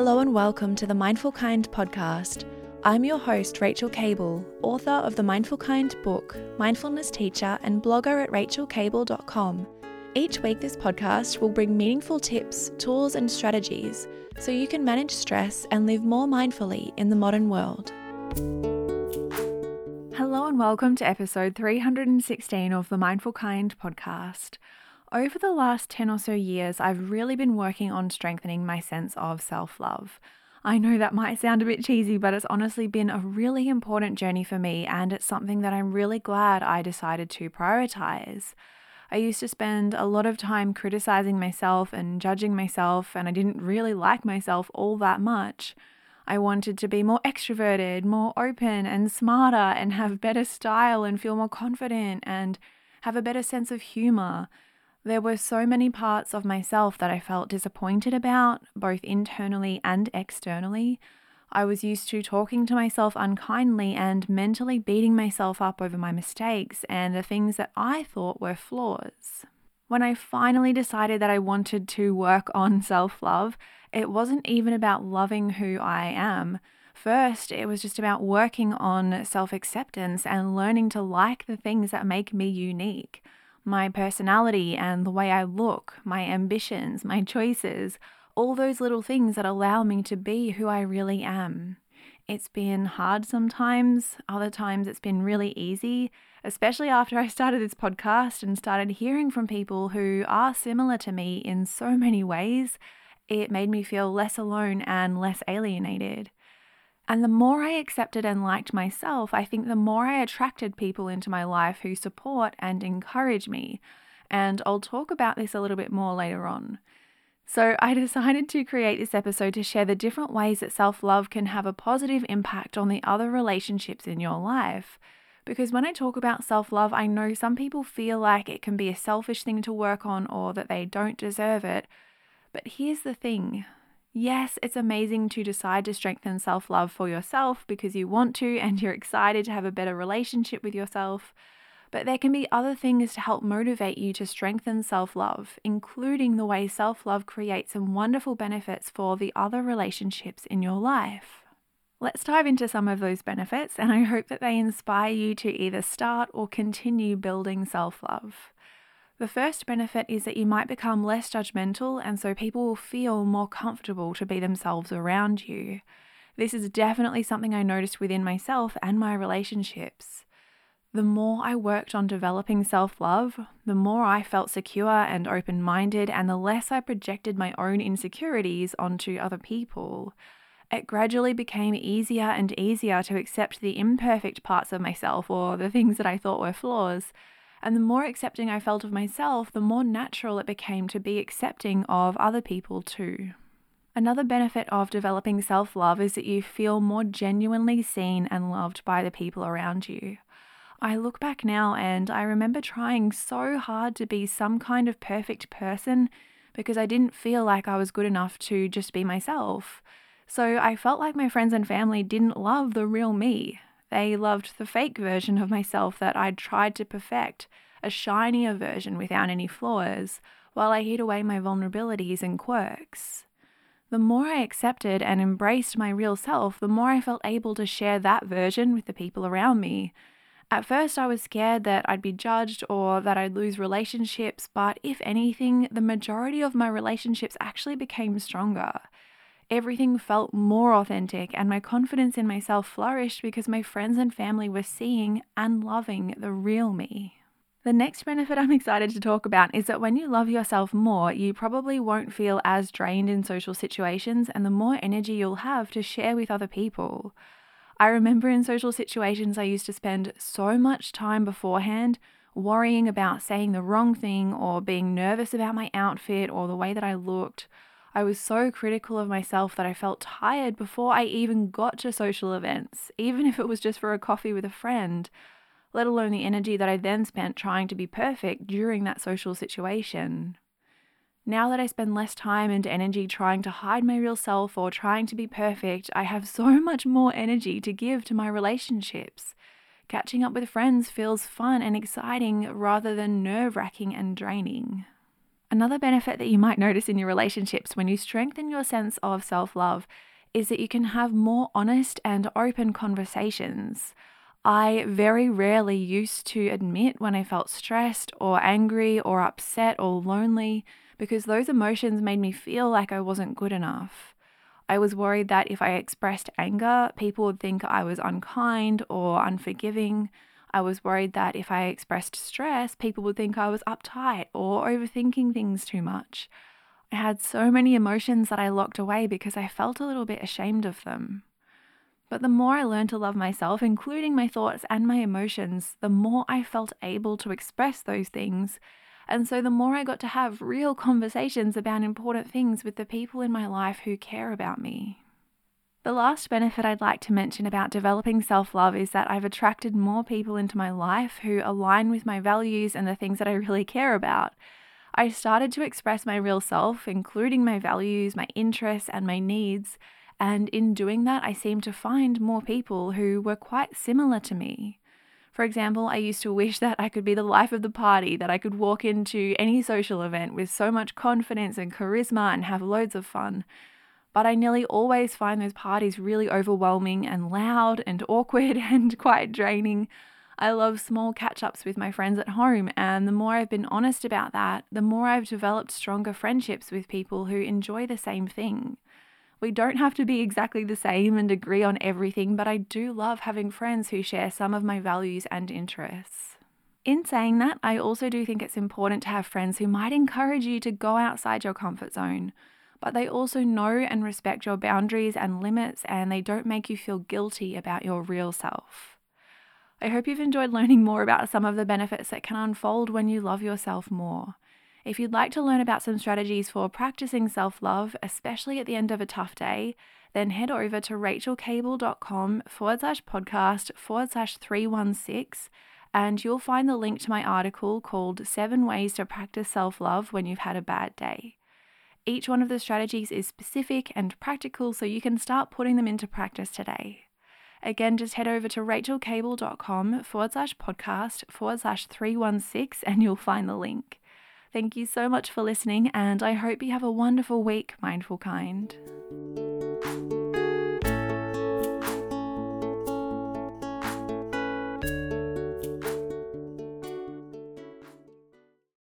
Hello and welcome to the Mindful Kind podcast. I'm your host, Rachael Kable, author of the Mindful Kind book, mindfulness teacher, and blogger at rachaelkable.com. Each week, this podcast will bring meaningful tips, tools, and strategies so you can manage stress and live more mindfully in the modern world. Hello, and welcome to episode 316 of the Mindful Kind podcast. Over the last 10 or so years, I've really been working on strengthening my sense of self love. I know that might sound a bit cheesy, but it's honestly been a really important journey for me, and it's something that I'm really glad I decided to prioritize. I used to spend a lot of time criticizing myself and judging myself, and I didn't really like myself all that much. I wanted to be more extroverted, more open and smarter, and have better style and feel more confident and have a better sense of humor. There were so many parts of myself that I felt disappointed about, both internally and externally. I was used to talking to myself unkindly and mentally beating myself up over my mistakes and the things that I thought were flaws. When I finally decided that I wanted to work on self love, it wasn't even about loving who I am. First, it was just about working on self acceptance and learning to like the things that make me unique my personality and the way I look, my ambitions, my choices, all those little things that allow me to be who I really am. It's been hard sometimes, other times it's been really easy, especially after I started this podcast and started hearing from people who are similar to me in so many ways. It made me feel less alone and less alienated. And the more I accepted and liked myself, I think the more I attracted people into my life who support and encourage me. And I'll talk about this a little bit more later on. So, I decided to create this episode to share the different ways that self love can have a positive impact on the other relationships in your life. Because when I talk about self love, I know some people feel like it can be a selfish thing to work on or that they don't deserve it. But here's the thing Yes, it's amazing to decide to strengthen self love for yourself because you want to and you're excited to have a better relationship with yourself. But there can be other things to help motivate you to strengthen self love, including the way self love creates some wonderful benefits for the other relationships in your life. Let's dive into some of those benefits, and I hope that they inspire you to either start or continue building self love. The first benefit is that you might become less judgmental, and so people will feel more comfortable to be themselves around you. This is definitely something I noticed within myself and my relationships. The more I worked on developing self love, the more I felt secure and open minded, and the less I projected my own insecurities onto other people. It gradually became easier and easier to accept the imperfect parts of myself or the things that I thought were flaws and the more accepting I felt of myself, the more natural it became to be accepting of other people too. Another benefit of developing self love is that you feel more genuinely seen and loved by the people around you. I look back now and I remember trying so hard to be some kind of perfect person because I didn't feel like I was good enough to just be myself. So I felt like my friends and family didn't love the real me. They loved the fake version of myself that I'd tried to perfect, a shinier version without any flaws, while I hid away my vulnerabilities and quirks. The more I accepted and embraced my real self, the more I felt able to share that version with the people around me. At first, I was scared that I'd be judged or that I'd lose relationships, but if anything, the majority of my relationships actually became stronger. Everything felt more authentic, and my confidence in myself flourished because my friends and family were seeing and loving the real me. The next benefit I'm excited to talk about is that when you love yourself more, you probably won't feel as drained in social situations and the more energy you'll have to share with other people. I remember in social situations, I used to spend so much time beforehand worrying about saying the wrong thing or being nervous about my outfit or the way that I looked. I was so critical of myself that I felt tired before I even got to social events, even if it was just for a coffee with a friend, let alone the energy that I then spent trying to be perfect during that social situation. Now that I spend less time and energy trying to hide my real self or trying to be perfect, I have so much more energy to give to my relationships. Catching up with friends feels fun and exciting rather than nerve wracking and draining. Another benefit that you might notice in your relationships when you strengthen your sense of self love is that you can have more honest and open conversations. I very rarely used to admit when I felt stressed or angry or upset or lonely because those emotions made me feel like I wasn't good enough. I was worried that if I expressed anger, people would think I was unkind or unforgiving. I was worried that if I expressed stress, people would think I was uptight or overthinking things too much. I had so many emotions that I locked away because I felt a little bit ashamed of them. But the more I learned to love myself, including my thoughts and my emotions, the more I felt able to express those things. And so the more I got to have real conversations about important things with the people in my life who care about me. The last benefit I'd like to mention about developing self love is that I've attracted more people into my life who align with my values and the things that I really care about. I started to express my real self, including my values, my interests, and my needs. And in doing that, I seemed to find more people who were quite similar to me. For example, I used to wish that I could be the life of the party, that I could walk into any social event with so much confidence and charisma and have loads of fun but I nearly always find those parties really overwhelming and loud and awkward and quite draining. I love small catch ups with my friends at home, and the more I've been honest about that, the more I've developed stronger friendships with people who enjoy the same thing. We don't have to be exactly the same and agree on everything, but I do love having friends who share some of my values and interests. In saying that, I also do think it's important to have friends who might encourage you to go outside your comfort zone but they also know and respect your boundaries and limits and they don't make you feel guilty about your real self. I hope you've enjoyed learning more about some of the benefits that can unfold when you love yourself more. If you'd like to learn about some strategies for practicing self love, especially at the end of a tough day, then head over to rachaelkable.com forward slash podcast forward slash 316 and you'll find the link to my article called Seven Ways to Practice Self Love When You've Had a Bad Day. Each one of the strategies is specific and practical, so you can start putting them into practice today. Again, just head over to rachaelkable.com forward slash podcast forward slash 316 and you'll find the link. Thank you so much for listening, and I hope you have a wonderful week, Mindful Kind.